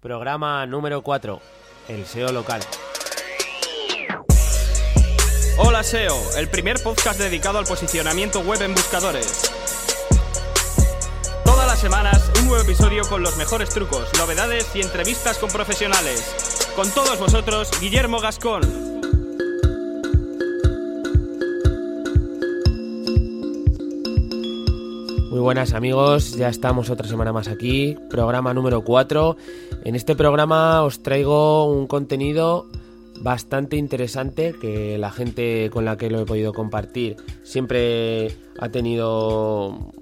Programa número 4. El SEO local. Hola SEO, el primer podcast dedicado al posicionamiento web en buscadores. Todas las semanas un nuevo episodio con los mejores trucos, novedades y entrevistas con profesionales. Con todos vosotros, Guillermo Gascón. Buenas amigos, ya estamos otra semana más aquí, programa número 4. En este programa os traigo un contenido bastante interesante que la gente con la que lo he podido compartir siempre ha tenido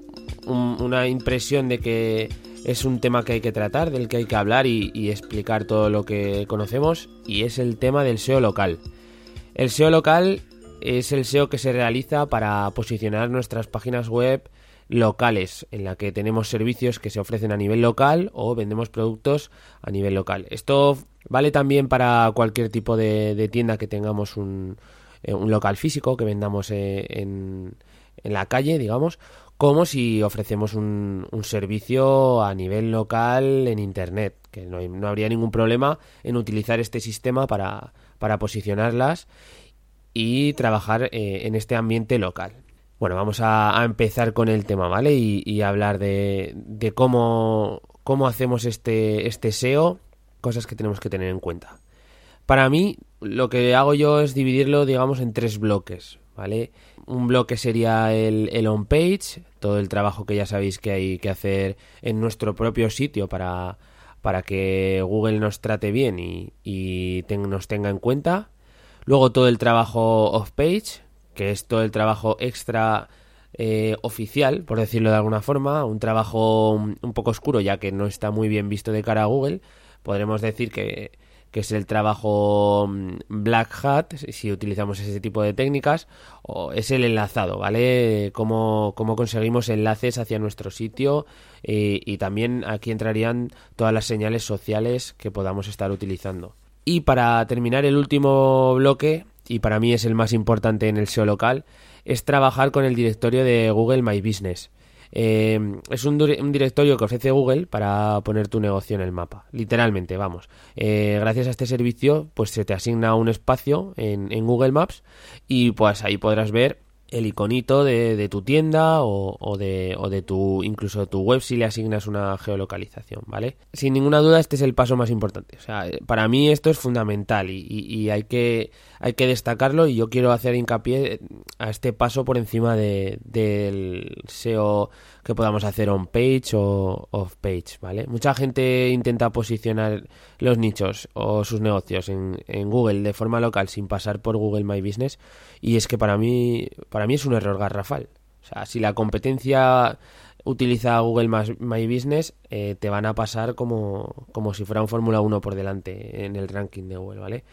un- una impresión de que es un tema que hay que tratar, del que hay que hablar y explicar todo lo que conocemos y es el tema del SEO local. El SEO local es el SEO que se realiza para posicionar nuestras páginas web locales, en la que tenemos servicios que se ofrecen a nivel local o vendemos productos a nivel local. Esto vale también para cualquier tipo de, tienda que tengamos un, eh, un local físico, que vendamos eh, en, la calle, digamos, como si ofrecemos un, servicio a nivel local en Internet, que no, no habría ningún problema en utilizar este sistema para, para posicionarlas y trabajar eh, en este ambiente local. Bueno, vamos a, empezar con el tema, ¿vale? Y, hablar de, cómo, cómo hacemos este, este SEO, cosas que tenemos que tener en cuenta. Para mí, lo que hago yo es dividirlo, digamos, en tres bloques, ¿vale? Un bloque sería el, on-page, todo el trabajo que ya sabéis que hay que hacer en nuestro propio sitio para, para que Google nos trate bien y, nos tenga en cuenta. Luego todo el trabajo off-page, que es todo el trabajo extra eh, oficial, por decirlo de alguna forma, un trabajo un un poco oscuro ya que no está muy bien visto de cara a Google. Podremos decir que, que es el trabajo mm, black hat, si- utilizamos ese tipo de técnicas, o es el enlazado, ¿vale? Cómo, cómo conseguimos enlaces hacia nuestro sitio y también aquí entrarían todas las señales sociales que podamos estar utilizando. Y para terminar el último bloque, y para mí es el más importante en el SEO local, es trabajar con el directorio de Google My Business. Eh, es un, dir- un directorio que ofrece Google para poner tu negocio en el mapa, literalmente, vamos. Eh, gracias a este servicio, pues se te asigna un espacio en, en Google Maps y pues ahí podrás ver el iconito de, de tu tienda o, o de, o de tu incluso tu web si le asignas una geolocalización, ¿vale? Sin ninguna duda este es el paso más importante. O sea, para mí esto es fundamental y, y- y hay que hay que destacarlo y yo quiero hacer hincapié a este paso por encima de, del SEO que podamos hacer on page o off page, ¿vale? Mucha gente intenta posicionar los nichos o sus negocios en, en Google de forma local sin pasar por Google My Business y es que para mí para mí es un error garrafal. O sea, si la competencia utiliza Google My Business, eh, te van a pasar como, como si fuera un Fórmula 1 por delante en el ranking de Google, ¿vale?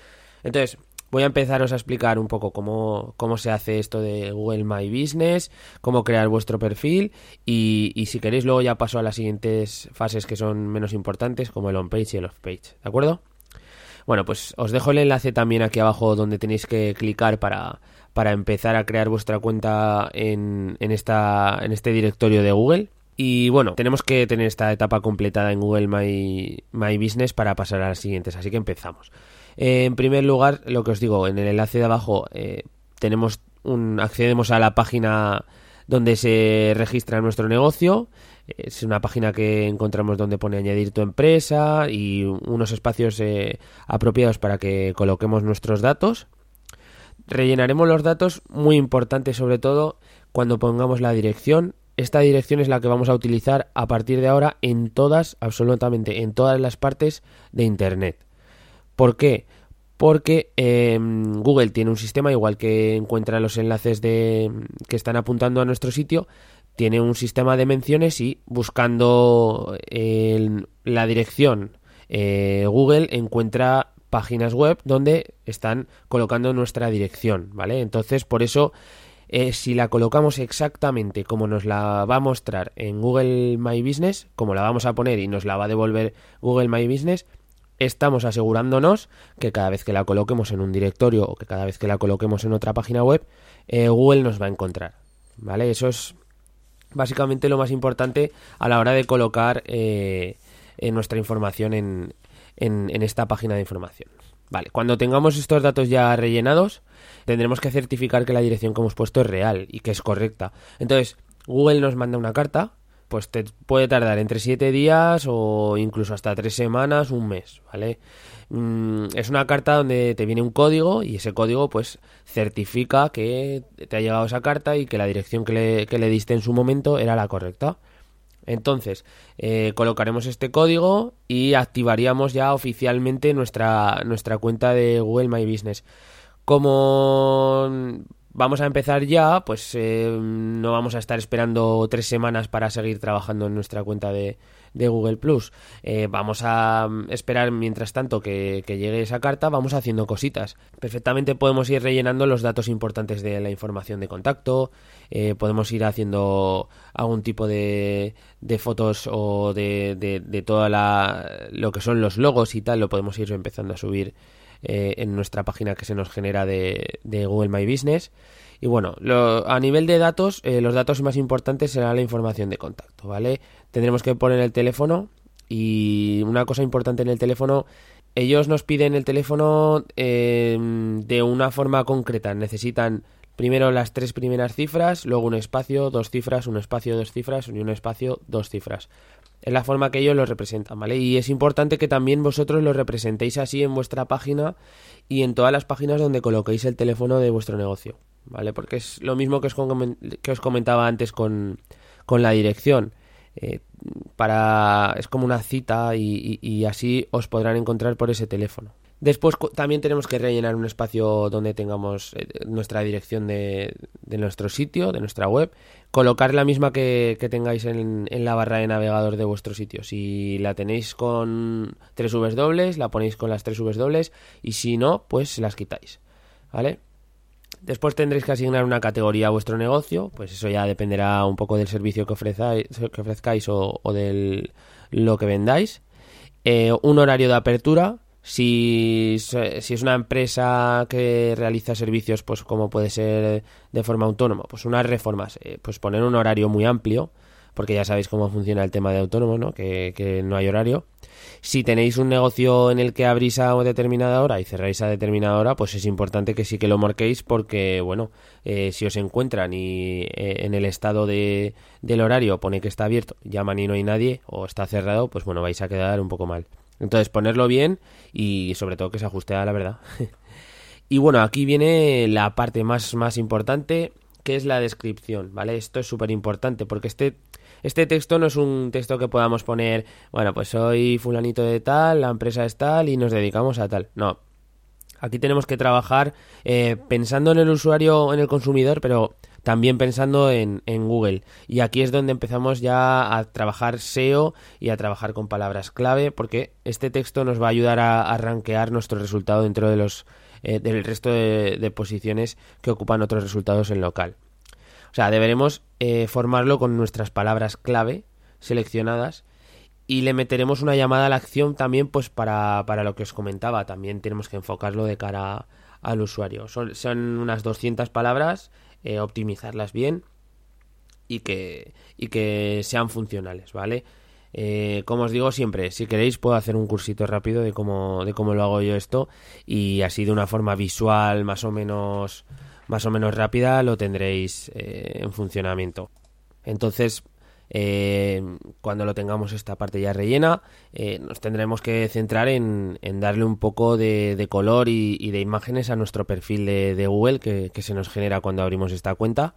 Entonces, voy a empezaros a explicar un poco cómo, cómo se hace esto de Google My Business, cómo crear vuestro perfil y, si queréis luego ya paso a las siguientes fases que son menos importantes como el on-page y el off-page, ¿de acuerdo? Bueno, pues os dejo el enlace también aquí abajo donde tenéis que clicar para, para empezar a crear vuestra cuenta en, en, esta, en este directorio de Google. Y bueno, tenemos que tener esta etapa completada en Google My, My Business para pasar a las siguientes, así que empezamos. Eh, en primer lugar, lo que os digo, en el enlace de abajo eh, tenemos un, accedemos a la página donde se registra nuestro negocio. Es una página que encontramos donde pone añadir tu empresa y unos espacios eh, apropiados para que coloquemos nuestros datos. Rellenaremos los datos, muy importante sobre todo cuando pongamos la dirección. Esta dirección es la que vamos a utilizar a partir de ahora en todas, absolutamente en todas las partes de Internet. ¿Por qué? Porque eh, Google tiene un sistema, igual que encuentra los enlaces de, que están apuntando a nuestro sitio, tiene un sistema de menciones y buscando la dirección eh, Google encuentra páginas web donde están colocando nuestra dirección, ¿vale? Entonces, por eso, eh, si la colocamos exactamente como nos la va a mostrar en Google My Business, como la vamos a poner y nos la va a devolver Google My Business, estamos asegurándonos que cada vez que la coloquemos en un directorio o que cada vez que la coloquemos en otra página web, eh, Google nos va a encontrar. ¿Vale? Eso es básicamente lo más importante a la hora de colocar eh, eh, nuestra información en, en, en esta página de información. Vale, cuando tengamos estos datos ya rellenados, tendremos que certificar que la dirección que hemos puesto es real y que es correcta. Entonces, Google nos manda una carta, pues te puede tardar entre 7 días o incluso hasta 3 semanas, un mes, ¿vale? Mm, es una carta donde te viene un código y ese código pues certifica que te ha llegado esa carta y que la dirección que le, que le diste en su momento era la correcta. Entonces, eh, colocaremos este código y activaríamos ya oficialmente nuestra, nuestra cuenta de Google My Business. Como vamos a empezar ya, pues eh, no vamos a estar esperando tres semanas para seguir trabajando en nuestra cuenta de, Google Plus. Eh, vamos a esperar mientras tanto que, llegue esa carta, vamos haciendo cositas. Perfectamente podemos ir rellenando los datos importantes de la información de contacto, eh, podemos ir haciendo algún tipo de, de fotos o de, de, de toda la, lo que son los logos y tal, lo podemos ir empezando a subir eh, en nuestra página que se nos genera de, Google My Business. Y bueno, a nivel de datos, eh, los datos más importantes será la información de contacto, ¿vale? Tendremos que poner el teléfono y una cosa importante en el teléfono, ellos nos piden el teléfono em, de una forma concreta, necesitan primero las tres primeras cifras, luego un espacio, dos cifras, un espacio, dos cifras y un espacio, dos cifras. Es la forma que ellos lo representan, ¿vale? Y es importante que también vosotros lo representéis así en vuestra página y en todas las páginas donde coloquéis el teléfono de vuestro negocio, ¿vale? Porque es lo mismo que os, que os comentaba antes con, con la dirección. Eh, para es como una cita y así os podrán encontrar por ese teléfono. Después también tenemos que rellenar un espacio donde tengamos eh, nuestra dirección de, nuestro sitio, de nuestra web. Colocar la misma que, tengáis en, la barra de navegador de vuestro sitio. Si la tenéis con tres Vs dobles, la ponéis con las tres Vs dobles. Y si no, pues las quitáis. ¿Vale? Después tendréis que asignar una categoría a vuestro negocio. Pues eso ya dependerá un poco del servicio que, ofrezcáis, que ofrezcáis o, de lo que vendáis. Eh, un horario de apertura si, es una empresa que realiza servicios, pues como puede ser de forma autónoma, pues unas reformas, eh, pues poner un horario muy amplio, porque ya sabéis cómo funciona el tema de autónomo, ¿no? Que, que, no hay horario. Si tenéis un negocio en el que abrís a determinada hora y cerráis a determinada hora, pues es importante que sí que lo marquéis porque, bueno, eh, si os encuentran y eh, en el estado de, del horario pone que está abierto, llaman y no hay nadie, o está cerrado, pues bueno, vais a quedar un poco mal. Entonces ponerlo bien y sobre todo que se ajuste a la verdad. y bueno, aquí viene la parte más, más importante que es la descripción, ¿vale? Esto es súper importante porque este, este texto no es un texto que podamos poner, bueno, pues soy fulanito de tal, la empresa es tal y nos dedicamos a tal. No. Aquí tenemos que trabajar eh, pensando en el usuario, en el consumidor, pero también pensando en, Google. Y aquí es donde empezamos ya a trabajar SEO y a trabajar con palabras clave, porque este texto nos va a ayudar a, a nuestro resultado dentro de los eh, del resto de, posiciones que ocupan otros resultados en local. O sea, deberemos eh, formarlo con nuestras palabras clave seleccionadas y le meteremos una llamada a la acción también pues para, para lo que os comentaba. También tenemos que enfocarlo de cara al usuario. Son, son unas 200 palabras eh, optimizarlas bien y que, y que sean funcionales, ¿vale? Eh, como os digo siempre, si queréis puedo hacer un cursito rápido de cómo, de cómo lo hago yo esto y así de una forma visual más o menos, más o menos rápida lo tendréis eh, en funcionamiento. Entonces, eh, cuando lo tengamos esta parte ya rellena, eh, nos tendremos que centrar en, darle un poco de, color y, de imágenes a nuestro perfil de, Google que, se nos genera cuando abrimos esta cuenta.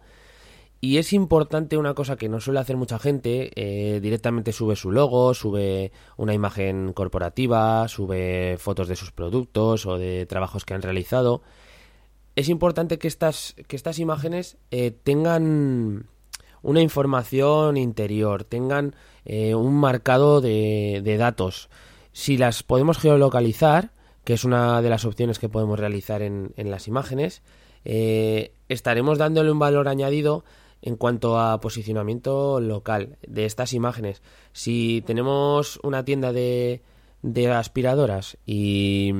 Y es importante una cosa que no suele hacer mucha gente, eh, directamente sube su logo, sube una imagen corporativa, sube fotos de sus productos o de trabajos que han realizado. Es importante que estas, que estas imágenes tengan una información interior, tengan eh, un marcado de, datos. Si las podemos geolocalizar, que es una de las opciones que podemos realizar en, las imágenes, eh, estaremos dándole un valor añadido en cuanto a posicionamiento local de estas imágenes. Si tenemos una tienda de, de aspiradoras y,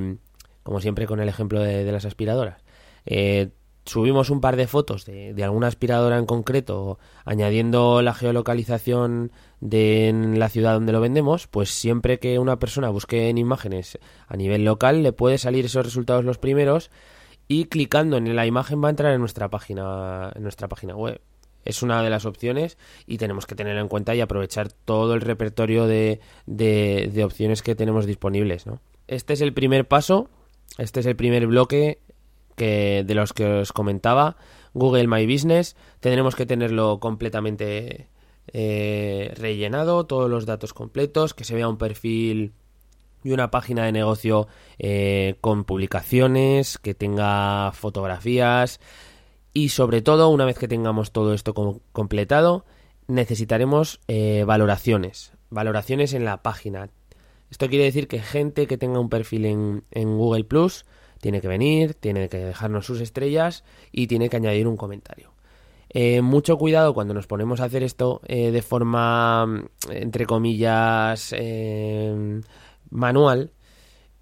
como siempre con el ejemplo de, las aspiradoras, eh, subimos un par de fotos de, de, alguna aspiradora en concreto, añadiendo la geolocalización de en la ciudad donde lo vendemos, pues siempre que una persona busque en imágenes a nivel local, le puede salir esos resultados los primeros y clicando en la imagen va a entrar en nuestra página, en nuestra página web. Es una de las opciones y tenemos que tenerlo en cuenta y aprovechar todo el repertorio de, de, de opciones que tenemos disponibles. ¿no? Este es el primer paso, este es el primer bloque que de los que os comentaba, Google My Business, tendremos que tenerlo completamente eh, rellenado, todos los datos completos, que se vea un perfil y una página de negocio eh, con publicaciones, que tenga fotografías y sobre todo, una vez que tengamos todo esto completado, necesitaremos eh, valoraciones, valoraciones en la página. Esto quiere decir que gente que tenga un perfil en, en Google Plus tiene que venir, tiene que dejarnos sus estrellas y tiene que añadir un comentario. Eh, mucho cuidado cuando nos ponemos a hacer esto eh, de forma, entre comillas, eh, manual.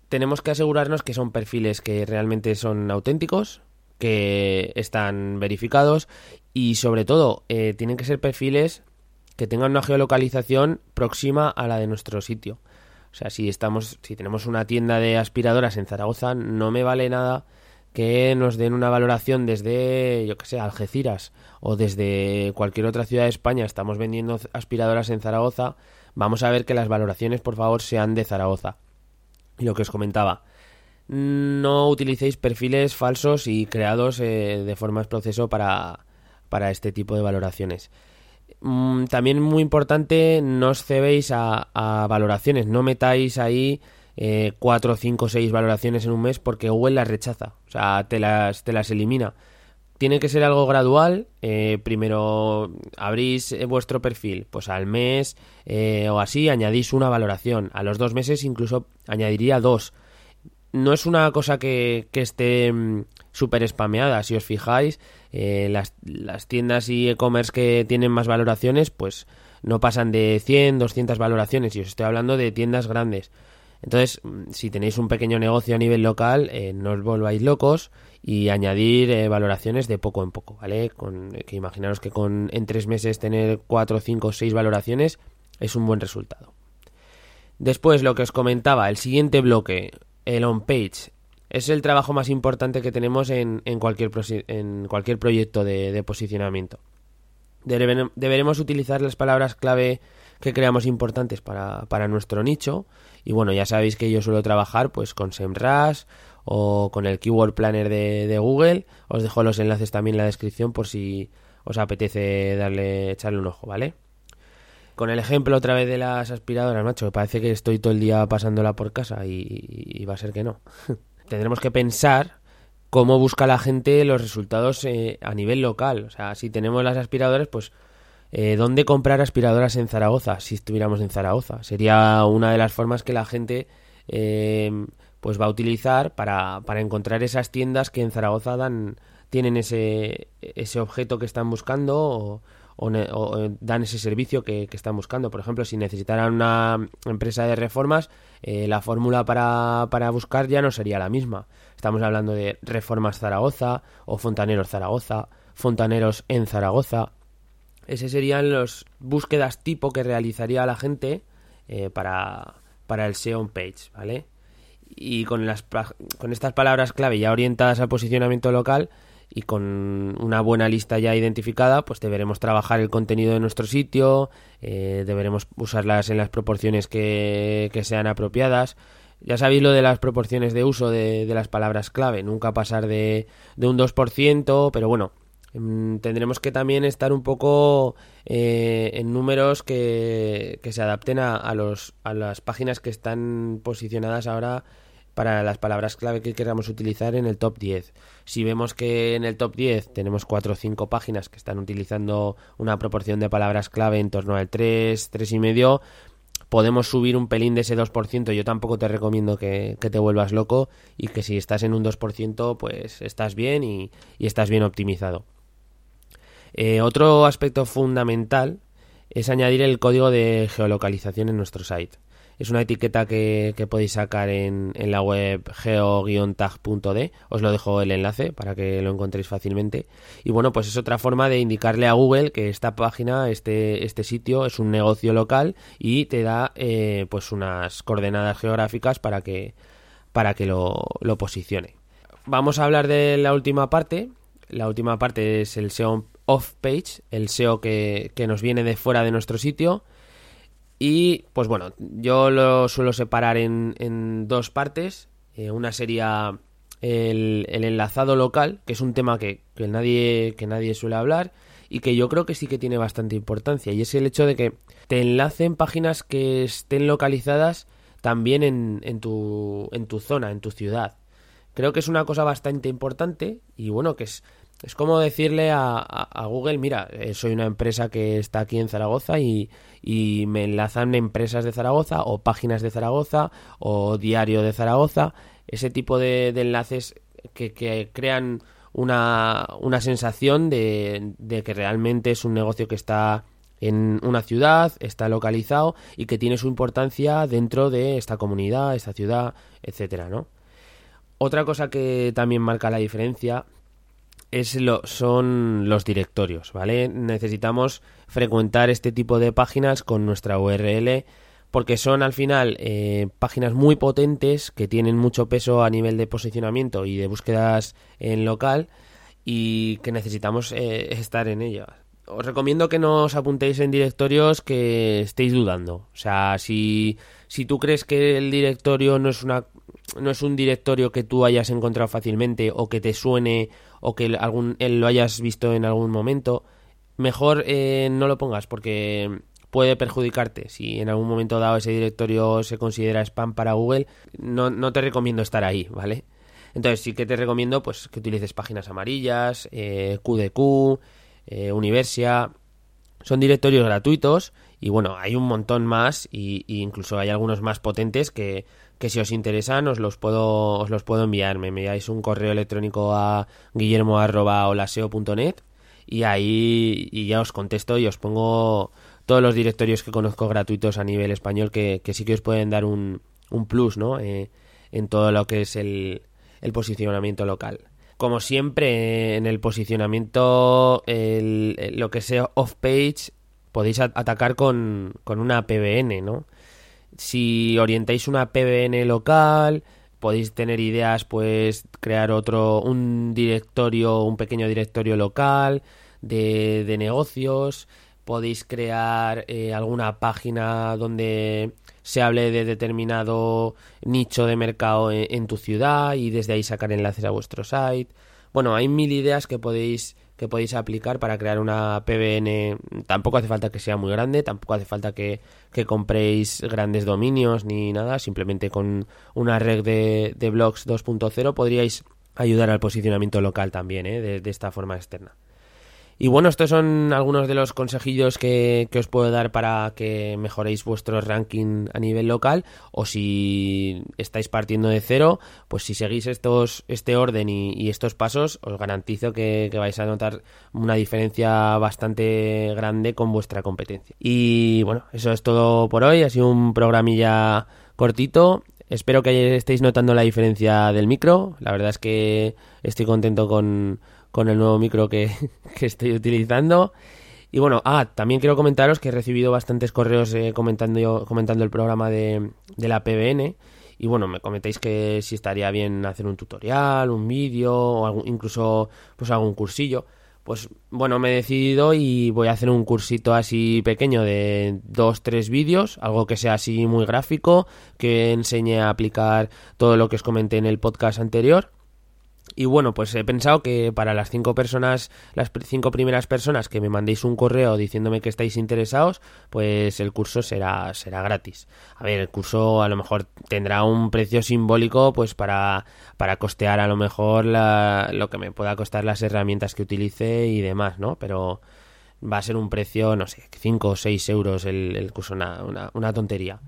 Tenemos que asegurarnos que son perfiles que realmente son auténticos, que están verificados y sobre todo tienen que ser perfiles que tengan una geolocalización próxima a la de nuestro sitio. O sea, si estamos, si tenemos una tienda de aspiradoras en Zaragoza, no me vale nada que nos den una valoración desde, yo que sé, Algeciras o desde cualquier otra ciudad de España. Estamos vendiendo aspiradoras en Zaragoza. Vamos a ver que las valoraciones, por favor, sean de Zaragoza. Y lo que os comentaba, no utilicéis perfiles falsos y creados eh, de forma proceso para, para este tipo de valoraciones. Mm, también muy importante, no os cebéis a, valoraciones, no metáis ahí eh, 4, 5, 6 valoraciones en un mes porque Google las rechaza, o sea, te las, te las elimina. Tiene que ser algo gradual. Eh, primero abrís eh, vuestro perfil, pues al mes eh, o así añadís una valoración. A los dos meses incluso añadiría dos. No es una cosa que, que esté mm, súper spameada. Si os fijáis, eh, las, las, tiendas y e-commerce que tienen más valoraciones, pues no pasan de 100, 200 valoraciones. Y os estoy hablando de tiendas grandes. Entonces, mm, si tenéis un pequeño negocio a nivel local, eh, no os volváis locos y añadir eh, valoraciones de poco en poco, ¿vale? Con, que imaginaros que con en tres meses tener 4, 5, 6 valoraciones es un buen resultado. Después, lo que os comentaba, el siguiente bloque, el on-page es el trabajo más importante que tenemos en, en, cualquier, en cualquier proyecto de, posicionamiento. deberemos utilizar las palabras clave que creamos importantes para, para, nuestro nicho. Y bueno, ya sabéis que yo suelo trabajar pues con SEMrush o con el Keyword Planner de, de, Google. Os dejo los enlaces también en la descripción por si os apetece darle, echarle un ojo, ¿vale? Con el ejemplo otra vez de las aspiradoras, macho, que parece que estoy todo el día pasándola por casa y, y va a ser que no. tendremos que pensar cómo busca la gente los resultados eh, a nivel local. O sea, si tenemos las aspiradoras, pues eh, ¿dónde comprar aspiradoras en Zaragoza? Si estuviéramos en Zaragoza. Sería una de las formas que la gente eh, pues va a utilizar para, para encontrar esas tiendas que en Zaragoza dan, tienen ese, ese objeto que están buscando o, o, o dan ese servicio que, que, están buscando. Por ejemplo, si necesitaran una empresa de reformas, eh, la fórmula para, para, buscar ya no sería la misma. Estamos hablando de Reformas Zaragoza o Fontaneros Zaragoza, Fontaneros en Zaragoza. Ese serían las búsquedas tipo que realizaría la gente eh, para, para el SEO page, ¿vale? Y con, las, con estas palabras clave ya orientadas al posicionamiento local, y con una buena lista ya identificada, pues deberemos trabajar el contenido de nuestro sitio, eh, deberemos usarlas en las proporciones que, que, sean apropiadas. Ya sabéis lo de las proporciones de uso de, de las palabras clave, nunca pasar de, de un 2%, pero bueno, mm, tendremos que también estar un poco eh, en números que, que se adapten a, a, los, a las páginas que están posicionadas ahora para las palabras clave que queramos utilizar en el top 10. Si vemos que en el top 10 tenemos 4 o 5 páginas que están utilizando una proporción de palabras clave en torno al 3, 3,5, podemos subir un pelín de ese 2%. Yo tampoco te recomiendo que, te vuelvas loco y que si estás en un 2%, pues estás bien y, y estás bien optimizado. Eh, otro aspecto fundamental es añadir el código de geolocalización en nuestro site. Es una etiqueta que, podéis sacar en, la web geo-tag.d. Os lo dejo el enlace para que lo encontréis fácilmente. Y bueno, pues es otra forma de indicarle a Google que esta página, este, este sitio, es un negocio local y te da eh, pues unas coordenadas geográficas para que, para que lo, lo posicione. Vamos a hablar de la última parte. La última parte es el SEO off-page, el SEO que, que nos viene de fuera de nuestro sitio y pues bueno, yo lo suelo separar en, dos partes. Eh, una sería el, enlazado local, que es un tema que, nadie, que nadie suele hablar y que yo creo que sí que tiene bastante importancia. Y es el hecho de que te enlacen páginas que estén localizadas también en, en, tu, en tu zona, en tu ciudad. Creo que es una cosa bastante importante y bueno, que es, es como decirle a, Google, mira, eh, soy una empresa que está aquí en Zaragoza y, me enlazan empresas de Zaragoza o páginas de Zaragoza o diario de Zaragoza, ese tipo de, enlaces que, crean una, sensación de, de, que realmente es un negocio que está en una ciudad, está localizado y que tiene su importancia dentro de esta comunidad, esta ciudad, etcétera, ¿no? Otra cosa que también marca la diferencia es lo, son los directorios, ¿vale? Necesitamos frecuentar este tipo de páginas con nuestra URL porque son al final eh, páginas muy potentes que tienen mucho peso a nivel de posicionamiento y de búsquedas en local y que necesitamos eh, estar en ellas. Os recomiendo que no os apuntéis en directorios que estéis dudando. O sea, si, si tú crees que el directorio no es una no es un directorio que tú hayas encontrado fácilmente o que te suene o que algún, lo hayas visto en algún momento, mejor eh, no lo pongas porque puede perjudicarte. Si en algún momento dado ese directorio se considera spam para Google, no, no te recomiendo estar ahí, ¿vale? Entonces sí que te recomiendo pues que utilices páginas amarillas, eh, QDQ, eh, Universia. Son directorios gratuitos y bueno, hay un montón más y, incluso hay algunos más potentes que, que si os interesan os los puedo, os los puedo enviar. Me enviáis un correo electrónico a guillermo.olaseo.net y ahí y ya os contesto y os pongo todos los directorios que conozco gratuitos a nivel español que, sí que os pueden dar un, un plus ¿no? Eh, en todo lo que es el, el posicionamiento local. Como siempre, en el posicionamiento, lo que sea off-page, podéis atacar con, con una PBN, ¿no? Si orientáis una PBN local, podéis tener ideas, pues crear otro, un directorio, un pequeño directorio local de, de negocios, podéis crear eh, alguna página donde se hable de determinado nicho de mercado en, en, tu ciudad y desde ahí sacar enlaces a vuestro site. Bueno, hay mil ideas que podéis que podéis aplicar para crear una PBN. Tampoco hace falta que sea muy grande, tampoco hace falta que, compréis grandes dominios ni nada, simplemente con una red de, de blogs 2.0 podríais ayudar al posicionamiento local también, ¿eh? de esta forma externa. Y bueno, estos son algunos de los consejillos que, os puedo dar para que mejoréis vuestro ranking a nivel local o si estáis partiendo de cero, pues si seguís estos, este orden y, estos pasos, os garantizo que, vais a notar una diferencia bastante grande con vuestra competencia. Y bueno, eso es todo por hoy, ha sido un programilla cortito. Espero que estéis notando la diferencia del micro. La verdad es que estoy contento con, con el nuevo micro que, estoy utilizando. Y bueno, ah, también quiero comentaros que he recibido bastantes correos eh, comentando, comentando el programa de, de la PBN. Y bueno, me comentáis que si estaría bien hacer un tutorial, un vídeo o incluso pues algún cursillo. Pues bueno, me he decidido y voy a hacer un cursito así pequeño de dos, tres vídeos, algo que sea así muy gráfico, que enseñe a aplicar todo lo que os comenté en el podcast anterior. Y bueno, pues he pensado que para las cinco personas, las cinco primeras personas que me mandéis un correo diciéndome que estáis interesados, pues el curso será, será gratis. A ver, el curso a lo mejor tendrá un precio simbólico, pues para, para costear a lo mejor lo que me pueda costar las herramientas que utilice y demás, ¿no? Pero va a ser un precio, no sé, 5 o 6 euros el, el curso, una, una, una tontería.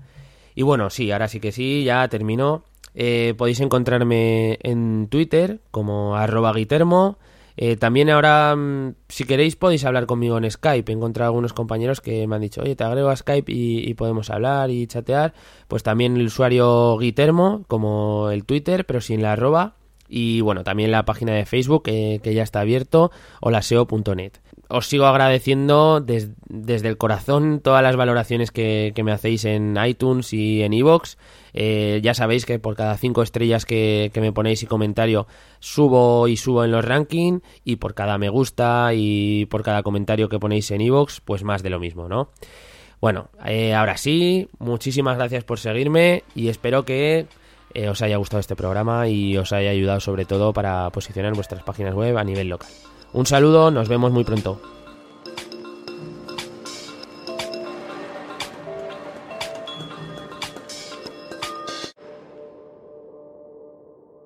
Y bueno, sí, ahora sí que sí, ya termino. Eh, podéis encontrarme en Twitter como arroba guitermo, Eh, también ahora, mm, si queréis, podéis hablar conmigo en Skype. He encontrado algunos compañeros que me han dicho, oye, te agrego a Skype y, podemos hablar y chatear. Pues también el usuario Guitermo, como el Twitter, pero sin la arroba. Y bueno, también la página de Facebook que ya está abierto, holaseo.net os sigo agradeciendo desde el corazón todas las valoraciones que, me hacéis en iTunes y en iVoox. Eh, ya sabéis que por cada cinco estrellas que, me ponéis y comentario subo y subo en los rankings y por cada me gusta y por cada comentario que ponéis en iVoox pues más de lo mismo, ¿no? Bueno, eh, ahora sí, muchísimas gracias por seguirme y espero que eh, os haya gustado este programa y os haya ayudado sobre todo para posicionar vuestras páginas web a nivel local. Un saludo, nos vemos muy pronto.